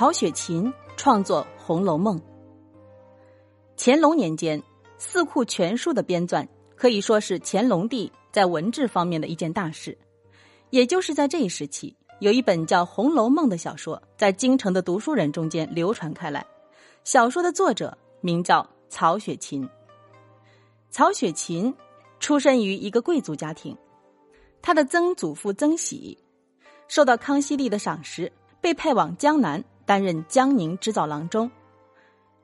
曹雪芹创作《红楼梦》。乾隆年间，《四库全书》的编纂可以说是乾隆帝在文治方面的一件大事。也就是在这一时期，有一本叫《红楼梦》的小说，在京城的读书人中间流传开来。小说的作者名叫曹雪芹。曹雪芹出身于一个贵族家庭，他的曾祖父曾喜受到康熙帝的赏识，被派往江南担任江宁织造郎中。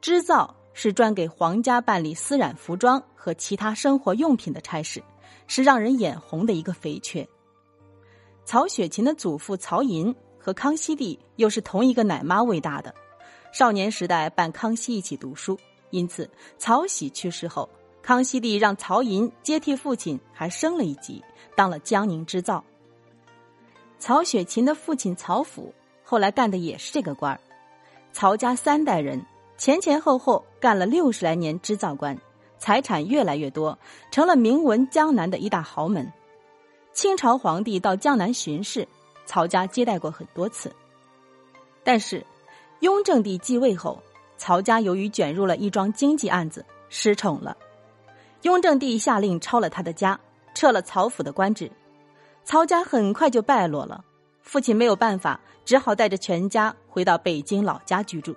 织造是专给皇家办理丝染服装和其他生活用品的差事，是让人眼红的一个肥缺。曹雪芹的祖父曹寅和康熙帝又是同一个奶妈喂大的，少年时代伴康熙一起读书，因此曹玺去世后。康熙帝让曹寅接替父亲，还升了一级，当了江宁织造。曹雪芹的父亲曹府后来干的也是这个官儿。曹家三代人前前后后干了六十来年织造官，财产越来越多，成了名闻江南的一大豪门。清朝皇帝到江南巡视，曹家接待过很多次。但是，雍正帝继位后，曹家由于卷入了一桩经济案子，失宠了。雍正帝下令抄了他的家，撤了曹府的官职，曹家很快就败落了。父亲没有办法，只好带着全家回到北京老家居住。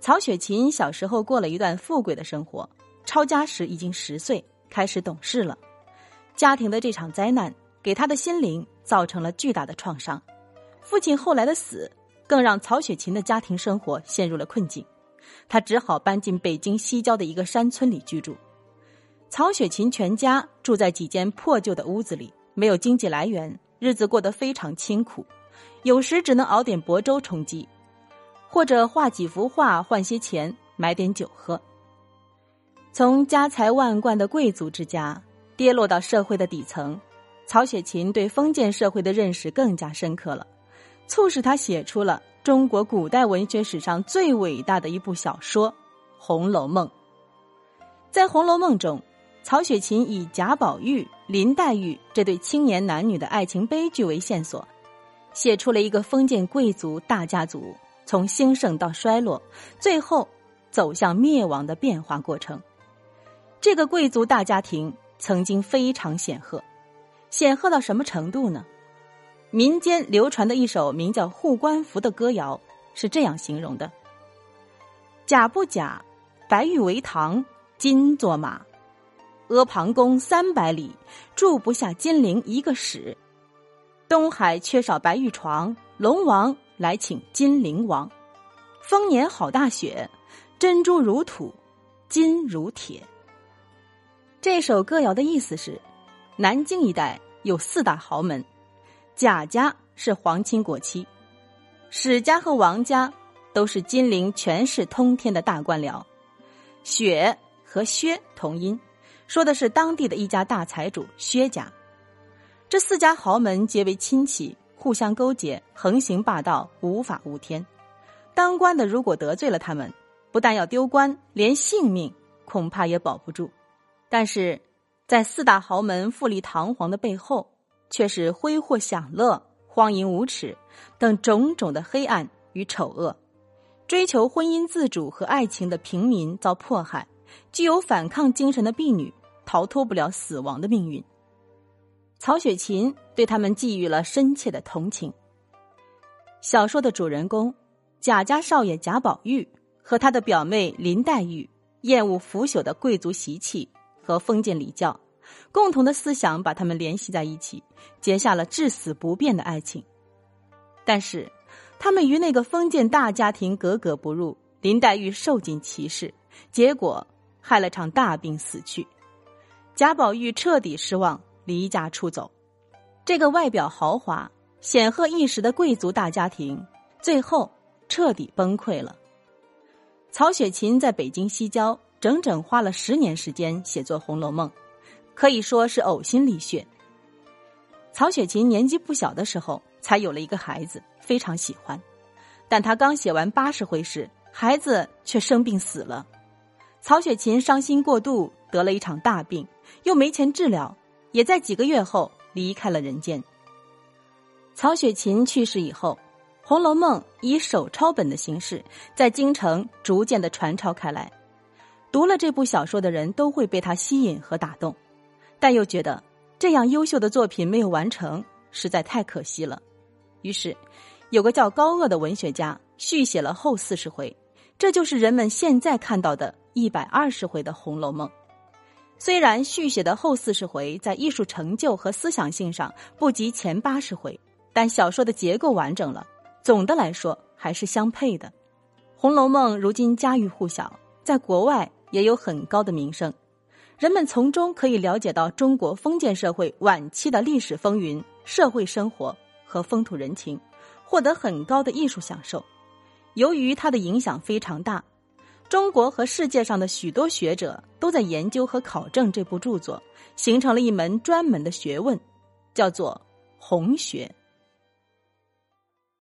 曹雪芹小时候过了一段富贵的生活，抄家时已经十岁，开始懂事了。家庭的这场灾难给他的心灵造成了巨大的创伤。父亲后来的死，更让曹雪芹的家庭生活陷入了困境，他只好搬进北京西郊的一个山村里居住。曹雪芹全家住在几间破旧的屋子里，没有经济来源，日子过得非常清苦，有时只能熬点薄粥充饥，或者画几幅画换些钱买点酒喝。从家财万贯的贵族之家跌落到社会的底层，曹雪芹对封建社会的认识更加深刻了，促使他写出了中国古代文学史上最伟大的一部小说《红楼梦》。在《红楼梦》中。曹雪芹以贾宝玉、林黛玉这对青年男女的爱情悲剧为线索，写出了一个封建贵族大家族从兴盛到衰落，最后走向灭亡的变化过程。这个贵族大家庭曾经非常显赫，显赫到什么程度呢？民间流传的一首名叫《护官符》的歌谣是这样形容的：“假不假，白玉为堂，金作马。”阿房宫三百里，住不下金陵一个史。东海缺少白玉床，龙王来请金陵王。丰年好大雪，珍珠如土，金如铁。这首歌谣的意思是：南京一带有四大豪门，贾家是皇亲国戚，史家和王家都是金陵权势通天的大官僚，雪和薛同音。说的是当地的一家大财主薛家，这四家豪门结为亲戚，互相勾结，横行霸道，无法无天。当官的如果得罪了他们，不但要丢官，连性命恐怕也保不住。但是，在四大豪门富丽堂皇的背后，却是挥霍享乐、荒淫无耻等种种的黑暗与丑恶。追求婚姻自主和爱情的平民遭迫害，具有反抗精神的婢女。逃脱不了死亡的命运。曹雪芹对他们寄予了深切的同情。小说的主人公贾家少爷贾宝玉和他的表妹林黛玉，厌恶腐朽的贵族习气和封建礼教，共同的思想把他们联系在一起，结下了至死不变的爱情。但是，他们与那个封建大家庭格格不入，林黛玉受尽歧视，结果害了场大病死去。贾宝玉彻底失望，离家出走。这个外表豪华、显赫一时的贵族大家庭，最后彻底崩溃了。曹雪芹在北京西郊整整花了十年时间写作《红楼梦》，可以说是呕心沥血。曹雪芹年纪不小的时候才有了一个孩子，非常喜欢，但他刚写完八十回时，孩子却生病死了。曹雪芹伤心过度，得了一场大病。又没钱治疗，也在几个月后离开了人间。曹雪芹去世以后，《红楼梦》以手抄本的形式在京城逐渐的传抄开来。读了这部小说的人都会被他吸引和打动，但又觉得这样优秀的作品没有完成，实在太可惜了。于是，有个叫高鹗的文学家续写了后四十回，这就是人们现在看到的一百二十回的《红楼梦》。虽然续写的后四十回在艺术成就和思想性上不及前八十回，但小说的结构完整了，总的来说还是相配的。《红楼梦》如今家喻户晓，在国外。也有很高的名声，人们从中可以了解到中国封建社会晚期的历史风云、社会生活和风土人情，获得很高的艺术享受。由于它的影响非常大，中国和世界上的许多学者都在研究和考证这部著作，形成了一门专门的学问，叫做红学。